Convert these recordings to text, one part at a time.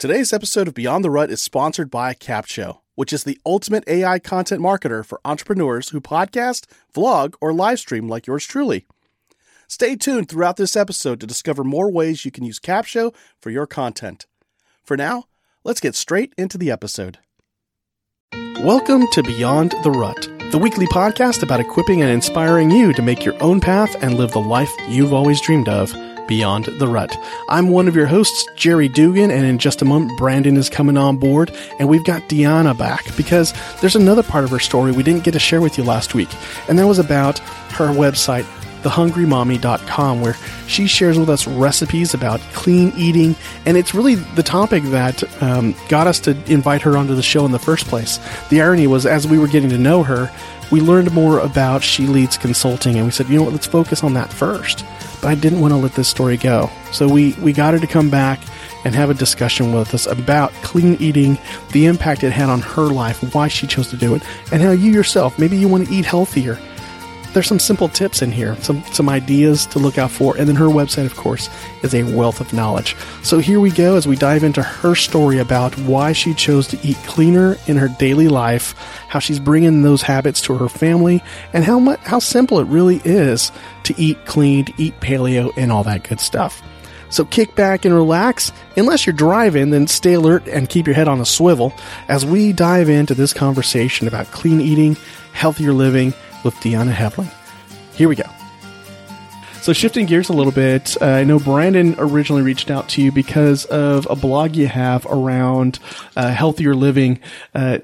Today's episode of Beyond the Rut is sponsored by Capsho, which is the ultimate AI content marketer for entrepreneurs who podcast, vlog, or live stream like yours truly. Stay tuned throughout this episode to discover more ways you can use Capsho for your content. For now, let's get straight into the episode. Welcome to Beyond the Rut, the weekly podcast about equipping and inspiring you to make your own path and live the life you've always dreamed of beyond the rut. I'm one of your hosts, Jerry Dugan, and in just a moment, Brandon is coming on board, and we've got DeeAnna back because there's another part of her story we didn't get to share with you last week, and that was about her website, thehungrymommy.com, where she shares with us recipes about clean eating, and it's really the topic that um, got us to invite her onto the show in the first place. The irony was, as we were getting to know her, we learned more about She Leads Consulting, and we said, you know what, let's focus on that first but I didn't want to let this story go. So we, we got her to come back and have a discussion with us about clean eating, the impact it had on her life, why she chose to do it, and how you yourself, maybe you want to eat healthier there's some simple tips in here, some some ideas to look out for, and then her website, of course, is a wealth of knowledge. So here we go as we dive into her story about why she chose to eat cleaner in her daily life, how she's bringing those habits to her family, and how much how simple it really is to eat clean, to eat paleo, and all that good stuff. So kick back and relax. Unless you're driving, then stay alert and keep your head on a swivel as we dive into this conversation about clean eating, healthier living with DeeAnna Heavilin. Here we go. So, shifting gears a little bit, uh, I know Brandon originally reached out to you because of a blog you have around uh, healthier living. Uh,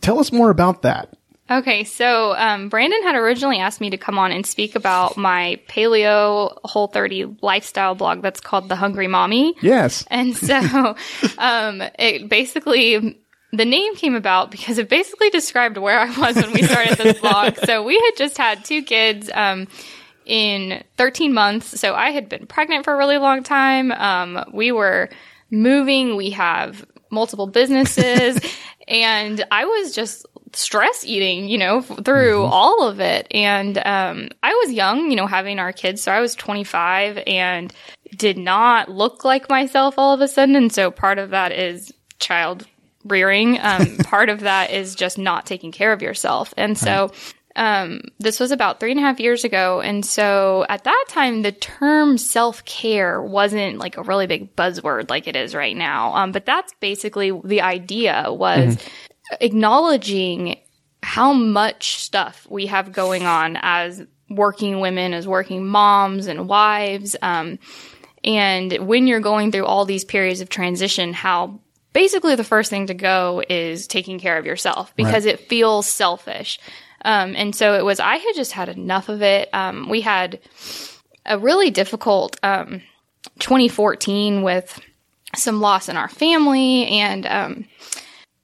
tell us more about that. Okay, so um, Brandon had originally asked me to come on and speak about my paleo whole 30 lifestyle blog that's called The Hungry Mommy. Yes. And so um, it basically the name came about because it basically described where I was when we started this blog. So we had just had two kids um, in 13 months. So I had been pregnant for a really long time. Um, we were moving. We have multiple businesses, and I was just stress eating, you know, through mm-hmm. all of it. And um, I was young, you know, having our kids. So I was 25 and did not look like myself all of a sudden. And so part of that is child rearing. Um, part of that is just not taking care of yourself. And so, um, this was about three and a half years ago. And so at that time, the term self care wasn't like a really big buzzword like it is right now. Um, but that's basically the idea was mm-hmm. acknowledging how much stuff we have going on as working women, as working moms and wives. Um, and when you're going through all these periods of transition, how basically the first thing to go is taking care of yourself because right. it feels selfish. Um, and so it was, I had just had enough of it. Um, we had a really difficult um, 2014 with some loss in our family and um,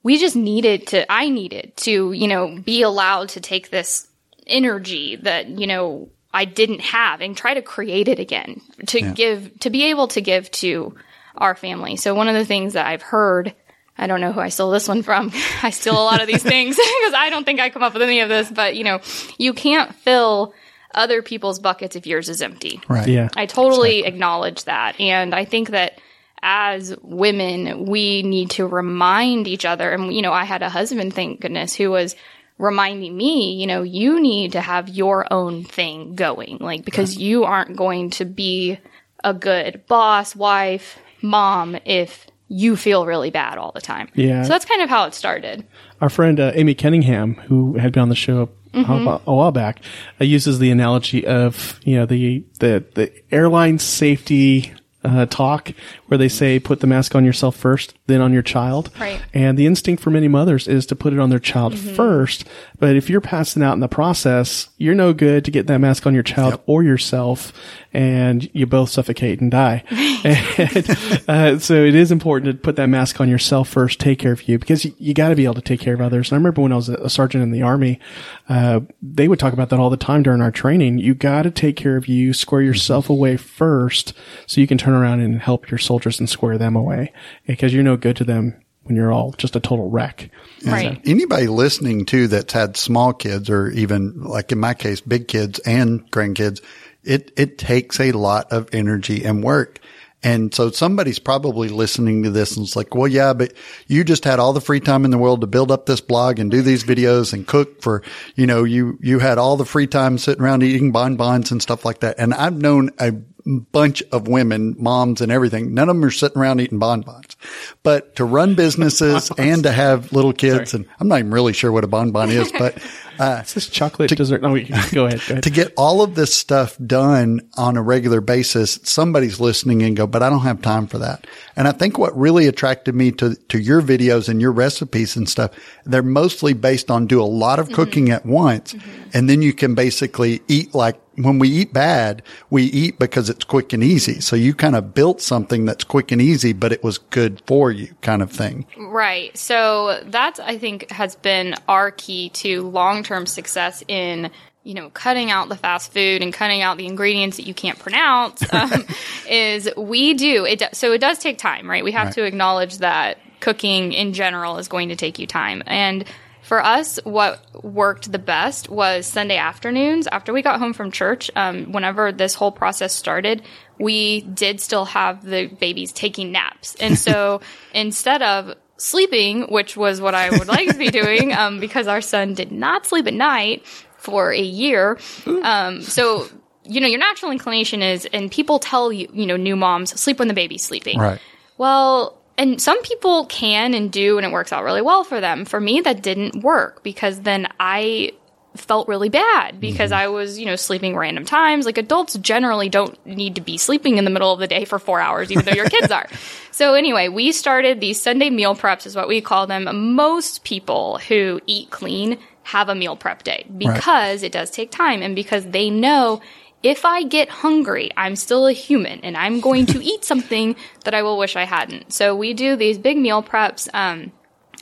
we just needed to i needed to you know be allowed to take this energy that you know i didn't have and try to create it again to yeah. give to be able to give to our family. So one of the things that I've heard, I don't know who I stole this one from. I steal a lot of these things because I don't think I come up with any of this, but you know, you can't fill other people's buckets if yours is empty. Right. Yeah. I totally exactly. acknowledge that. And I think that as women, we need to remind each other. And, you know, I had a husband, thank goodness, who was reminding me, you know, you need to have your own thing going, like, because you aren't going to be a good boss, wife, mom if you feel really bad all the time. Yeah. So that's kind of how it started. Our friend uh, Amy Kenningham, who had been on the show mm-hmm. a, a, while back, uh, uses the analogy of you know the the the airline safety uh, talk where they say put the mask on yourself first, then on your child. Right. And the instinct for many mothers is to put it on their child mm-hmm. first. But if you're passing out in the process, you're no good to get that mask on your child yep. or yourself and you both suffocate and die. and, uh, so it is important to put that mask on yourself first, take care of you because you, you got to be able to take care of others. And I remember when I was a, sergeant in the army, uh, they would talk about that all the time during our training. You got to take care of you, square yourself away first so you can turn around and help your soldiers and square them away because you're no good to them when you're all just a total wreck. Right. So, anybody listening to that's had small kids or even like in my case, big kids and grandkids, it, it takes a lot of energy and work. And so somebody's probably listening to this and it's like, well, yeah, but you just had all the free time in the world to build up this blog and do these videos and cook for, you know, you, you had all the free time sitting around eating bonbons and stuff like that. And I've known a bunch of women, moms and everything. None of them are sitting around eating bonbons, but to run businesses and to have little kids. Sorry. And I'm not even really sure what a bonbon is, but Uh, it's this chocolate dessert. No, wait, go ahead. Go ahead. to get all of this stuff done on a regular basis, somebody's listening and go, but I don't have time for that. And I think what really attracted me to, to your videos and your recipes and stuff, they're mostly based on do a lot of mm-hmm. cooking at once. Mm-hmm. And then you can basically eat like when we eat bad, we eat because it's quick and easy. So you kind of built something that's quick and easy, but it was good for you kind of thing. Right. So that's I think has been our key to long-term success in you know cutting out the fast food and cutting out the ingredients that you can't pronounce um, is we do it. do- So it does take time, right? We have Right. to acknowledge that cooking in general is going to take you time and. For us, what worked the best was Sunday afternoons after we got home from church. Um, whenever this whole process started, we did still have the babies taking naps. And so instead of sleeping, which was what I would like to be doing, um, because our son did not sleep at night for a year. Um, so, you know, your natural inclination is, and people tell you, you know, new moms, sleep when the baby's sleeping. Right. Well, and some people can and do, and it works out really well for them. For me, that didn't work because then I felt really bad because mm-hmm. I was, you know, sleeping random times. Like adults generally don't need to be sleeping in the middle of the day for four hours, even though your kids are. So anyway, we started these Sunday meal preps is what we call them. Most people who eat clean have a meal prep day because it does take time and because they know if I get hungry, I'm still a human and I'm going to eat something that I will wish I hadn't. So we do these big meal preps. Um,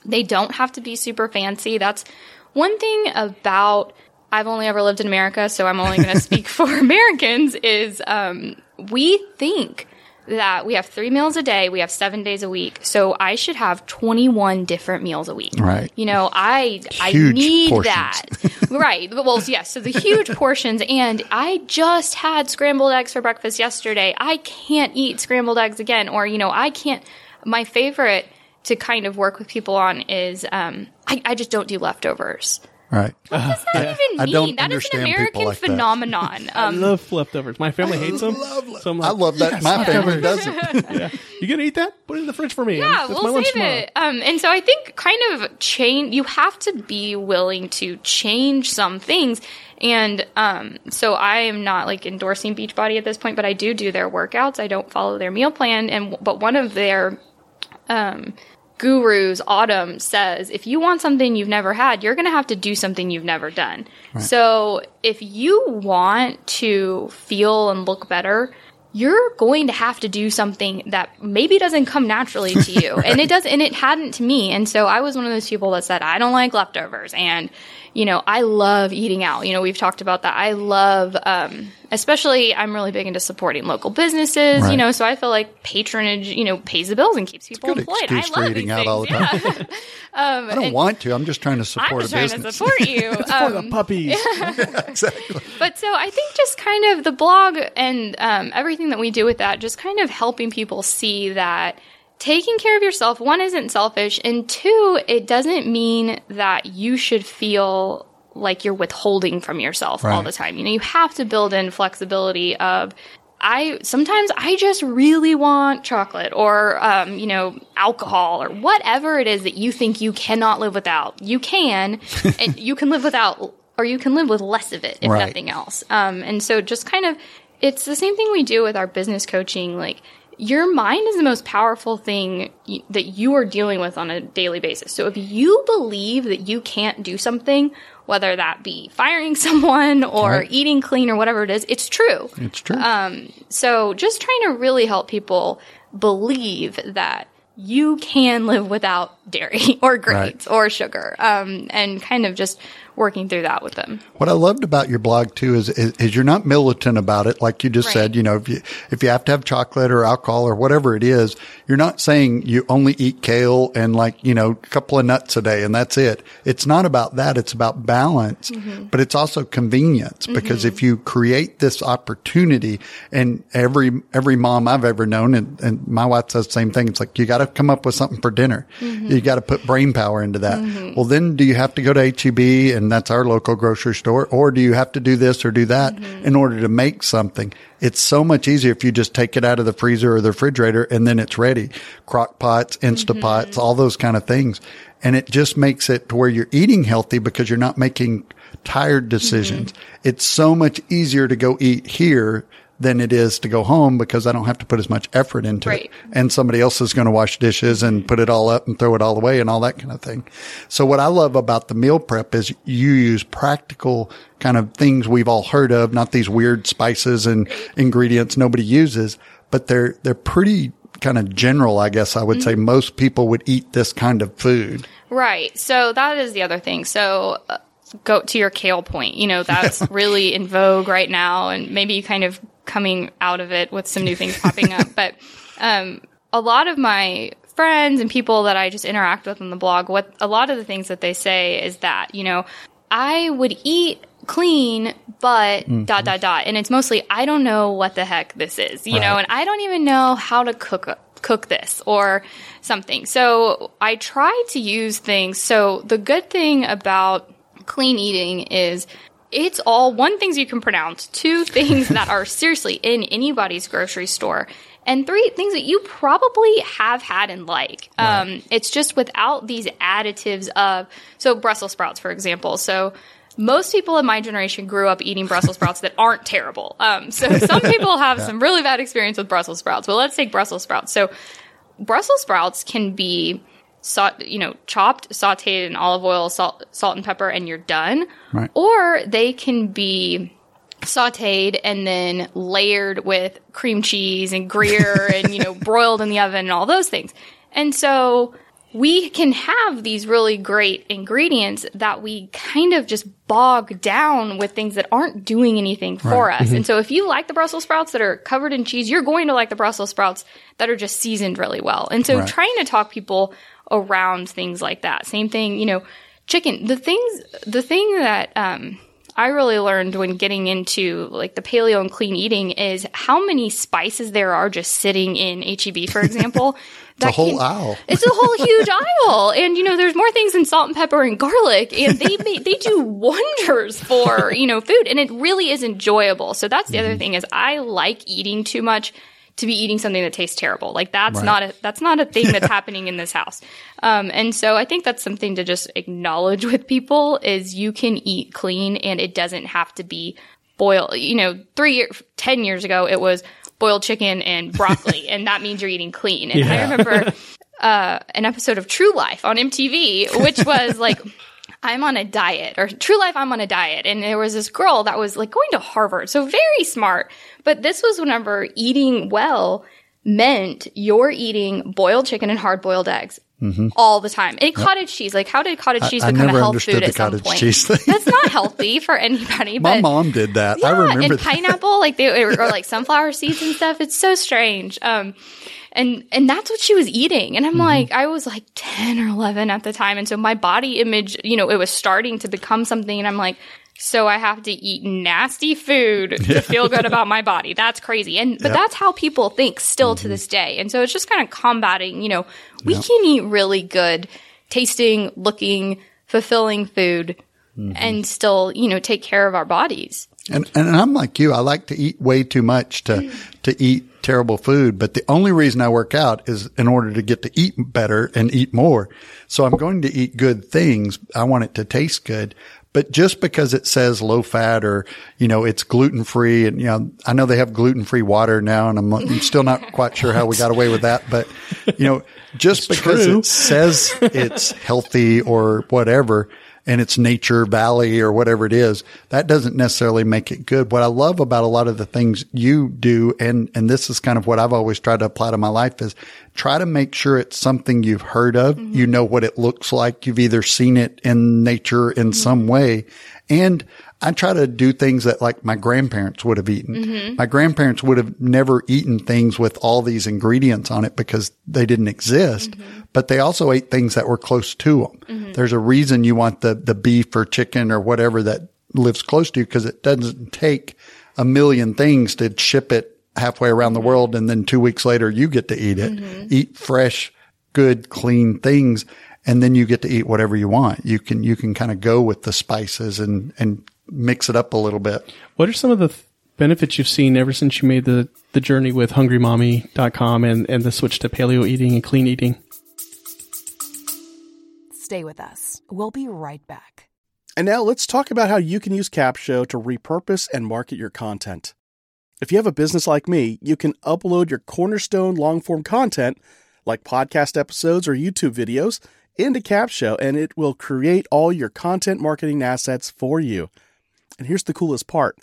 they don't have to be super fancy. That's one thing about I've only ever lived in America, so I'm only going to speak for Americans. Is um, we think that we have three meals a day, we have seven days a week, so I should have 21 different meals a week. Right. You know, I I need portions. that. right. Well, yes. So the huge portions, and I just had scrambled eggs for breakfast yesterday. I can't eat scrambled eggs again, or you know, I can't. My favorite to kind of work with people on is um, I, I just don't do leftovers. Right. What does that even I mean? don't That is an understand people American like that. phenomenon. I Um, love leftovers. My family hates them. So I'm I love that. My family doesn't. you gonna eat that? Put it in the fridge for me. yeah, That's we'll lunch save it. Um, and so I think kind of change. You have to be willing to change some things. And um, so I am not like endorsing Beachbody at this point, but I do do their workouts. I don't follow their meal plan, and but one of their um, gurus, Autumn, says if you want something you've never had, you're going to have to do something you've never done. So if you want to feel and look better, you're going to have to do something that maybe doesn't come naturally to you. and it does, and it hadn't to me. And so I was one of those people that said, I don't like leftovers. And, you know, I love eating out. You know, we've talked about that. I love, um, especially I'm really big into supporting local businesses, you know, so I feel like patronage, you know, pays the bills and keeps people employed. I for love eating out all the time. Yeah. um, I don't want to. I'm just trying to I'm support just a trying to business. support you. For Um, the puppies. exactly. but so I think just kind of the blog and um, everything that we do with that, just kind of helping people see that taking care of yourself, one, isn't selfish, and two, it doesn't mean that you should feel like you're withholding from yourself all the time. You know, you have to build in flexibility of. I sometimes I just really want chocolate or um, you know alcohol or whatever it is that you think you cannot live without. You can, and you can live without, or you can live with less of it if Right. nothing else. Um, and so just kind of, it's the same thing we do with our business coaching. Like your mind is the most powerful thing y- that you are dealing with on a daily basis. So if you believe that you can't do something, whether that be firing someone or Right. eating clean or whatever it is, it's true. It's true. So just trying to really help people believe that you can live without dairy or grains or sugar, um, and kind of just working through that with them. What I loved about your blog too is, is, is you're not militant about it. Like you just Right. said, you know, if you, if you have to have chocolate or alcohol or whatever it is, you're not saying you only eat kale and like, you know, a couple of nuts a day and that's it. It's not about that. It's about balance, mm-hmm. but it's also convenience because if mm-hmm. you create this opportunity and every, every mom I've ever known and, and my wife says the same thing. It's like, you got to come up with something for dinner. Mm-hmm. You got to put brain power into that. Well, then do you have to go to HEB and that's our local grocery store or do you have to do this or do that mm-hmm. in order to make something? It's so much easier if you just take it out of the freezer or the refrigerator and then it's ready. Crock pots, Instapots, mm-hmm. all those kind of things. And it just makes it to where you're eating healthy because you're not making tired mm-hmm. decisions. It's so much easier to go eat here than it is to go home because I don't have to put as much effort into it. And somebody else is going to wash dishes and put it all up and throw it all away and all that kind of thing. So what I love about the meal prep is you use practical kind of things we've all heard of, not these weird spices and ingredients nobody uses, but they're, they're pretty kind of general, I guess I would say most people would eat this kind of food. Right. So that is the other thing. So uh, go to your kale point. You know, that's really in vogue right now, and maybe you kind of coming out of it with some new things popping up. But um, a lot of my friends and people that I just interact with on the blog, what a lot of the things that they say is that, you know, I would eat clean, but dot dot dot. And it's mostly I don't know what the heck this is, you know, and I don't even know how to cook cook this or something. So I try to use things. So the good thing about clean eating is it's all one things you can pronounce, two things that are seriously in anybody's grocery store, and three things that you probably have had and like. Um, it's just without these additives of so Brussels sprouts, for example. So most people in my generation grew up eating Brussels sprouts that aren't terrible. Um, so some people have some really bad experience with Brussels sprouts. Well, let's take Brussels sprouts. So Brussels sprouts can be sau- you know, chopped, sauteed in olive oil, salt, salt and pepper, and you're done. Right. Or they can be sauteed and then layered with cream cheese and Gruyere and, you know, broiled in the oven and all those things. And so we can have these really great ingredients that we kind of just bog down with things that aren't doing anything for us. Mm-hmm. And so if you like the Brussels sprouts that are covered in cheese, you're going to like the Brussels sprouts that are just seasoned really well. And so Right. trying to talk people around things like that. Same thing, you know, chicken. The things, the thing that, um, I really learned when getting into like the paleo and clean eating is how many spices there are just sitting in HEB, for example. It's a whole aisle. It's a whole huge aisle, and you know, there's more things than salt and pepper and garlic, and they ma- they do wonders for you know food, and it really is enjoyable. So that's the Mm-hmm. other thing is I like eating too much to be eating something that tastes terrible. Like that's not a that's not a thing that's happening in this house. Um, and so I think that's something to just acknowledge with people is you can eat clean, and it doesn't have to be boiled. You know, three year, ten years ago, it was boiled chicken and broccoli, and that means you're eating clean. And I remember uh, an episode of True Life on MTV, which was like, I'm on a diet, or True Life, I'm on a diet. And there was this girl that was like going to Harvard, so very smart. But this was whenever eating well meant you're eating boiled chicken and hard boiled eggs. All the time, and cottage cheese. Like, how did cottage cheese Mm-hmm. I become a health food at some point? That's not healthy for anybody. My mom did that. I yeah, remember and that. pineapple, like they or, like sunflower seeds and stuff. It's so strange. Um, and and that's what she was eating, and I'm Mm-hmm. like, I was like ten or eleven at the time, and so my body image, you know, it was starting to become something, and I'm like. So I have to eat nasty food to feel good about my body. That's crazy. And but that's how people think still Mm-hmm. to this day. And so it's just kind of combating, you know, we can eat really good, tasting, looking, fulfilling food Mm-hmm. and still, you know, take care of our bodies. And, and I'm like you. I like to eat way too much to, to eat terrible food. But the only reason I work out is in order to get to eat better and eat more. So I'm going to eat good things. I want it to taste good. But just because it says low fat or, you know, it's gluten free and, you know, I know they have gluten free water now and I'm, I'm still not quite sure how we got away with that. But, you know, just because true. it says it's healthy or whatever, and it's nature valley or whatever it is, that doesn't necessarily make it good. What I love about a lot of the things you do, and, and this is kind of what I've always tried to apply to my life is try to make sure it's something you've heard of. Mm-hmm. You know what it looks like. You've either seen it in nature in mm-hmm. some way. And I try to do things that like my grandparents would have eaten. Mm-hmm. My grandparents would have never eaten things with all these ingredients on it because they didn't exist, mm-hmm. but they also ate things that were close to them. Mm-hmm. There's a reason you want the, the beef or chicken or whatever that lives close to you because it doesn't take a million things to ship it halfway around the world and then two weeks later you get to eat it. Eat fresh, good, clean things. And then you get to eat whatever you want. You can, you can kind of go with the spices and, and mix it up a little bit. What are some of the th- benefits you've seen ever since you made the, the journey with hungrymommy.com and, and the switch to paleo eating and clean eating? Stay with us. We'll be right back. And now let's talk about how you can use Capsho to repurpose and market your content. If you have a business like me, you can upload your cornerstone long form content, like podcast episodes or YouTube videos, into Capsho and it will create all your content marketing assets for you. And here's the coolest part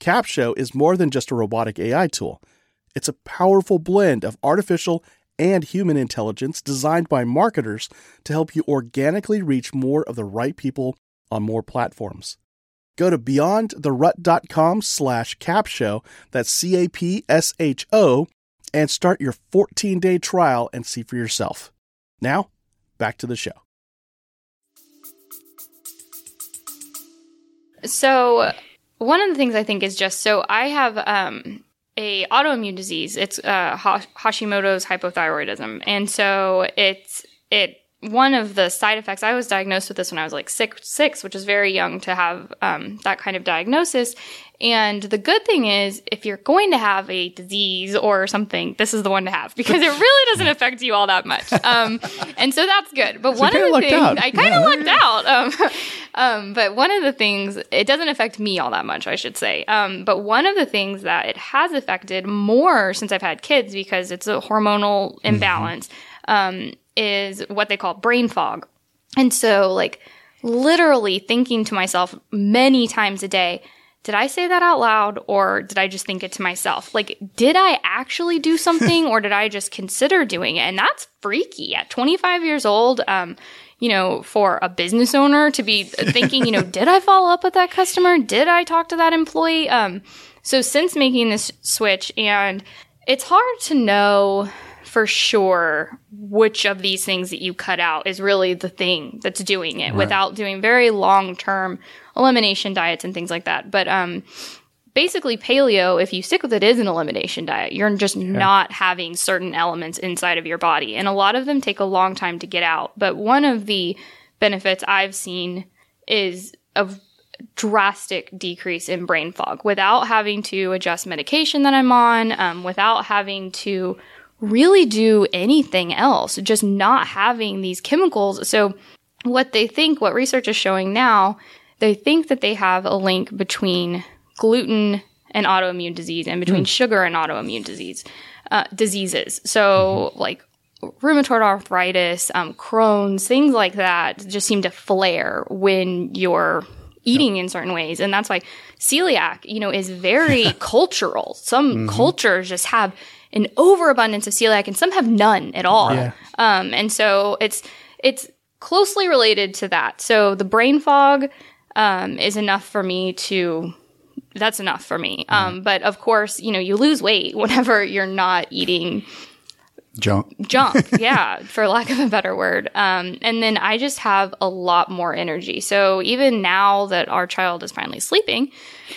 Capsho is more than just a robotic AI tool, it's a powerful blend of artificial and human intelligence designed by marketers to help you organically reach more of the right people on more platforms. Go to beyondtherut.com slash capsho, that's C-A-P-S-H-O, and start your 14-day trial and see for yourself. Now, back to the show. So one of the things I think is just so I have um, a autoimmune disease. It's uh, Hashimoto's hypothyroidism, and so it's it one of the side effects. I was diagnosed with this when I was like six, six, which is very young to have um, that kind of diagnosis. And the good thing is, if you're going to have a disease or something, this is the one to have because it really doesn't affect you all that much. Um, and so that's good. But one of the things out. I kind of lucked out. Um, um, but one of the things it doesn't affect me all that much, I should say. Um, but one of the things that it has affected more since I've had kids because it's a hormonal imbalance um, is what they call brain fog. And so, like, literally thinking to myself many times a day, did I say that out loud or did I just think it to myself? Like, did I actually do something or did I just consider doing it? And that's freaky at 25 years old. Um, you know, for a business owner to be thinking, you know, did I follow up with that customer? Did I talk to that employee? Um, so since making this switch and it's hard to know for sure which of these things that you cut out is really the thing that's doing it without doing very long term elimination diets and things like that. But um, basically, paleo, if you stick with it, is an elimination diet. You're just not having certain elements inside of your body. And a lot of them take a long time to get out. But one of the benefits I've seen is a drastic decrease in brain fog without having to adjust medication that I'm on, um, without having to really do anything else, just not having these chemicals. So, what they think, what research is showing now, they think that they have a link between gluten and autoimmune disease and between sugar and autoimmune disease uh, diseases. So, like rheumatoid arthritis, um, Crohn's, things like that just seem to flare when you're eating in certain ways. And that's why celiac, you know, is very cultural. Some cultures just have an overabundance of celiac and some have none at all. Yeah. Um, and so it's, it's closely related to that. So the brain fog, um, is enough for me to, that's enough for me. Um, but of course, you know, you lose weight whenever you're not eating Junk. junk yeah for lack of a better word um, and then i just have a lot more energy so even now that our child is finally sleeping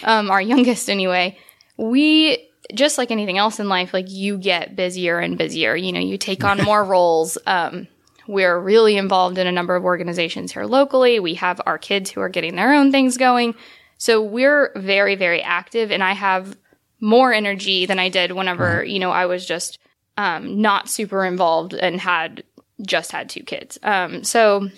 um, our youngest anyway we just like anything else in life like you get busier and busier. You know you take on more roles. Um, we're really involved in a number of organizations here locally. We have our kids who are getting their own things going. So we're very very active and i have more energy than i did whenever you know i was just um, not super involved and had just had two kids. Um, so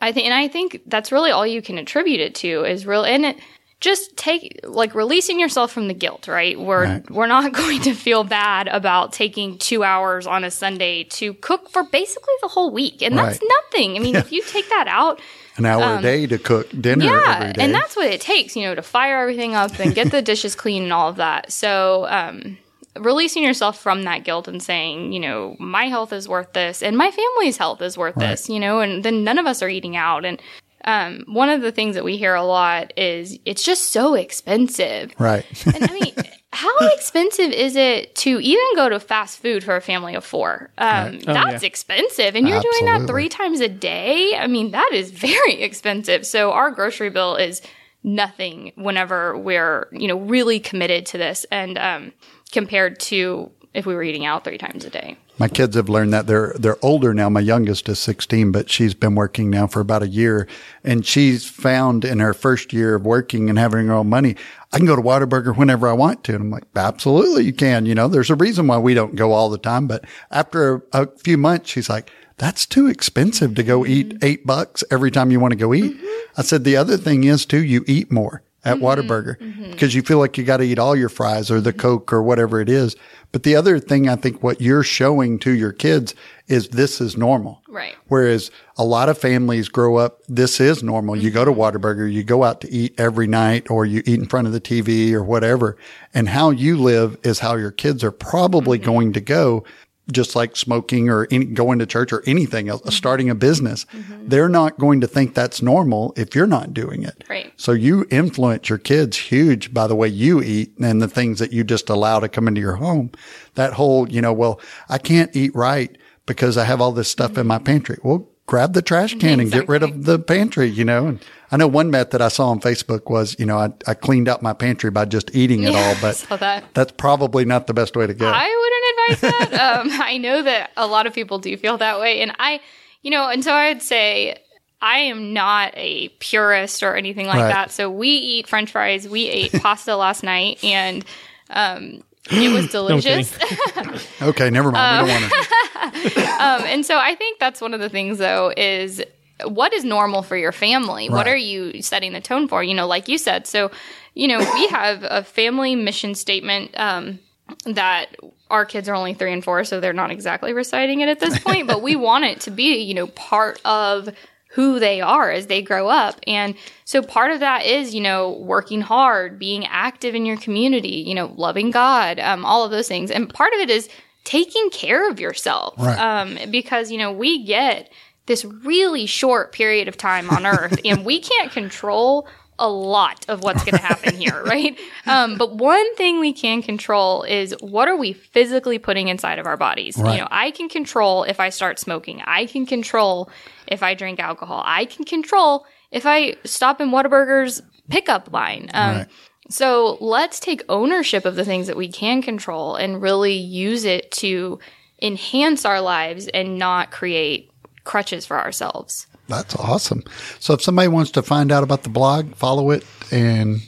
I think, and I think that's really all you can attribute it to is real, and it just take like releasing yourself from the guilt, right? We're Right. we're not going to feel bad about taking two hours on a Sunday to cook for basically the whole week, and that's nothing. I mean, if you take that out, An hour a day to cook dinner Um, yeah, every day. and that's what it takes, you know, to fire everything up and get the dishes clean and all of that. So, um, releasing yourself from that guilt and saying, you know, my health is worth this and my family's health is worth this, you know, and then none of us are eating out. And um, one of the things that we hear a lot is it's just so expensive. Right. And I mean, how expensive is it to even go to fast food for a family of four? Um, Oh, that's yeah. expensive. And you're doing that three times a day. I mean, that is very expensive. So our grocery bill is nothing whenever we're, you know, really committed to this and um, compared to if we were eating out three times a day. My kids have learned that they're they're older now. My youngest is 16, but she's been working now for about a year, and she's found in her first year of working and having her own money, I can go to Whataburger whenever I want to. And I'm like, absolutely, you can. You know, there's a reason why we don't go all the time, but after a, a few months, she's like, that's too expensive to go eat mm-hmm. eight bucks every time you want to go eat. Mm-hmm. I said the other thing is too, you eat more at mm-hmm. Whataburger because you feel like you got to eat all your fries or the Coke or whatever it is. But the other thing I think what you're showing to your kids is this is normal. Right. Whereas a lot of families grow up, this is normal. You go to mm-hmm. Whataburger, you go out to eat every night or you eat in front of the TV or whatever. And how you live is how your kids are probably mm-hmm. going to go. Just like smoking or any, going to church or anything else, mm-hmm. starting a business, mm-hmm. they're not going to think that's normal if you're not doing it. Right. So you influence your kids huge by the way you eat and the things that you just allow to come into your home. That whole, you know, well, I can't eat right because I have all this stuff in my mm-hmm. pantry. Well, grab the trash can and get rid of the pantry, you know. And I know one method I saw on Facebook was, you know, I, I cleaned out my pantry by just eating it all, but that's probably not the best way to go. I wouldn't that. um, I know that a lot of people do feel that way, and I, you know, and so I'd say I am not a purist or anything like Right. that. So we eat French fries. We ate pasta last night, and um, it was delicious. okay, never mind. we Uh, don't want to. um, and so I think that's one of the things, though, is what is normal for your family? What are you setting the tone for? You know, like you said. So, you know, we have a family mission statement um, that our kids are only three and four, so they're not exactly reciting it at this point, but we want it to be, you know, part of who they are as they grow up. And so part of that is, you know, working hard, being active in your community, you know, loving God, um, all of those things. And part of it is taking care of yourself. Right. Um, because, you know, we get this really short period of time on earth and we can't control a lot of what's going to happen here, right? Um, but one thing we can control is what are we physically putting inside of our bodies? Right. You know, I can control if I start smoking. I can control if I drink alcohol. I can control if I stop in Whataburger's pickup line. Um, Right. So let's take ownership of the things that we can control and really use it to enhance our lives and not create crutches for ourselves. That's awesome. So if somebody wants to find out about the blog, follow it and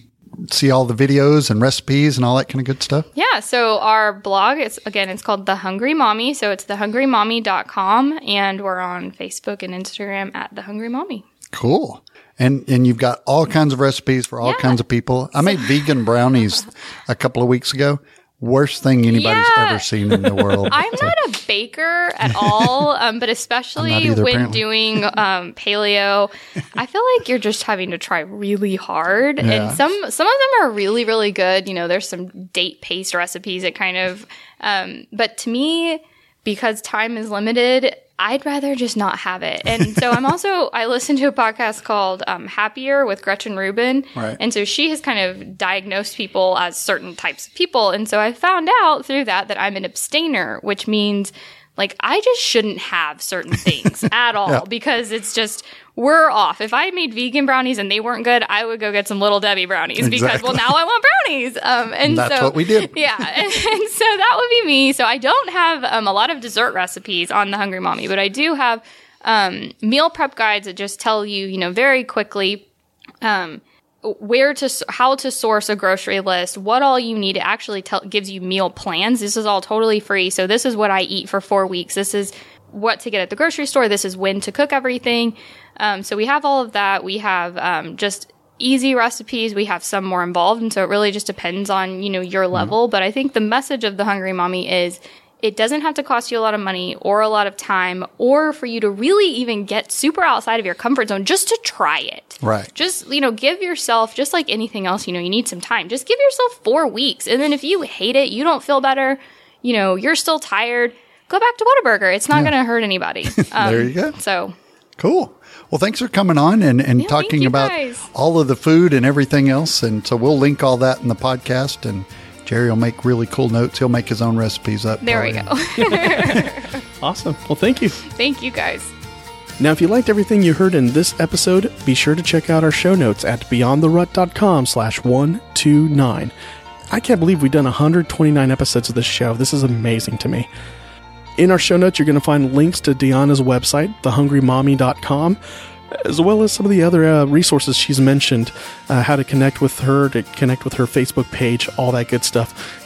see all the videos and recipes and all that kind of good stuff. Yeah, so our blog is again it's called The Hungry Mommy, so it's thehungrymommy.com and we're on Facebook and Instagram at The Hungry Mommy. Cool. And and you've got all kinds of recipes for all Yeah. kinds of people. I made vegan brownies a couple of weeks ago. Worst thing anybody's Yeah. ever seen in the world. I'm not a baker at all, um, but especially either, when apparently. doing um, paleo, I feel like you're just having to try really hard. Yeah. And some some of them are really really good. You know, there's some date paste recipes that kind of, um, but to me, because time is limited. I'd rather just not have it. And so I'm also, I listen to a podcast called um, Happier with Gretchen Rubin. Right. And so she has kind of diagnosed people as certain types of people. And so I found out through that that I'm an abstainer, which means like I just shouldn't have certain things at all Yeah. because it's just we're off. If I made vegan brownies and they weren't good, I would go get some little Debbie brownies because well now I want brownies. Um, and That's so what we did. yeah, and, and so that would be me. So I don't have um, a lot of dessert recipes on the Hungry Mommy, but I do have um, meal prep guides that just tell you, you know, very quickly um, where to how to source a grocery list, what all you need. It actually tell, gives you meal plans. This is all totally free. So this is what I eat for four weeks. This is what to get at the grocery store. This is when to cook everything. Um, so we have all of that. We have um, just easy recipes. We have some more involved, and so it really just depends on you know your level. But I think the message of the Hungry Mommy is It doesn't have to cost you a lot of money or a lot of time or for you to really even get super outside of your comfort zone just to try it. Right. Just, you know, give yourself, just like anything else, you know, you need some time. Just give yourself four weeks. And then if you hate it, you don't feel better, you know, you're still tired, go back to Whataburger. It's not going to hurt anybody. Um, There you go. So, Cool. Well, thanks for coming on and, and Yeah, talking about guys. all of the food and everything else. And so we'll link all that in the podcast. And Jerry will make really cool notes. He'll make his own recipes up. there for we go. Awesome. Well, thank you. Thank you guys. Now, if you liked everything you heard in this episode, be sure to check out our show notes at beyondtherut.com slash 129. I can't believe we've done 129 episodes of this show. This is amazing to me. In our show notes, you're going to find links to DeeAnna's website, thehungrymommy.com, as well as some of the other uh, resources she's mentioned, uh, how to connect with her, to connect with her Facebook page, all that good stuff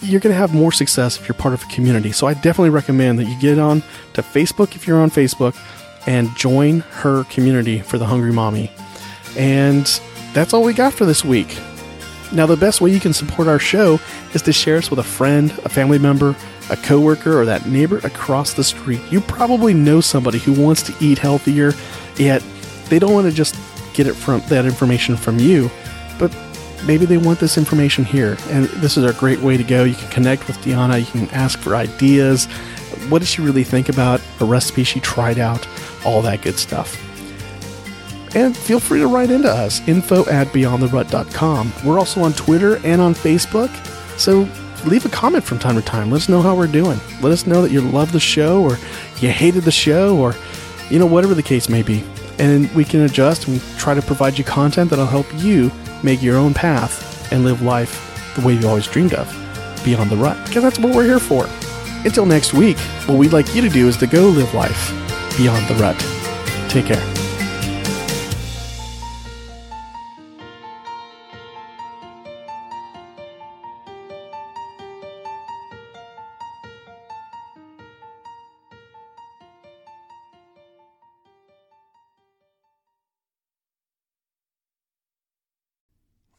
you're going to have more success if you're part of a community. So I definitely recommend that you get on to Facebook if you're on Facebook and join her community for the Hungry Mommy. And that's all we got for this week. Now, the best way you can support our show is to share us with a friend, a family member, a coworker, or that neighbor across the street. You probably know somebody who wants to eat healthier, yet they don't want to just get it from that information from you, but maybe they want this information here. And this is a great way to go. You can connect with DeeAnna, you can ask for ideas. What does she really think about a recipe she tried out? All that good stuff. And feel free to write into us, info at beyondtherut.com. We're also on Twitter and on Facebook. So leave a comment from time to time. Let us know how we're doing. Let us know that you love the show or you hated the show or, you know, whatever the case may be. And we can adjust and try to provide you content that'll help you make your own path and live life the way you always dreamed of, beyond the rut. Because that's what we're here for. Until next week, what we'd like you to do is to go live life beyond the rut. Take care.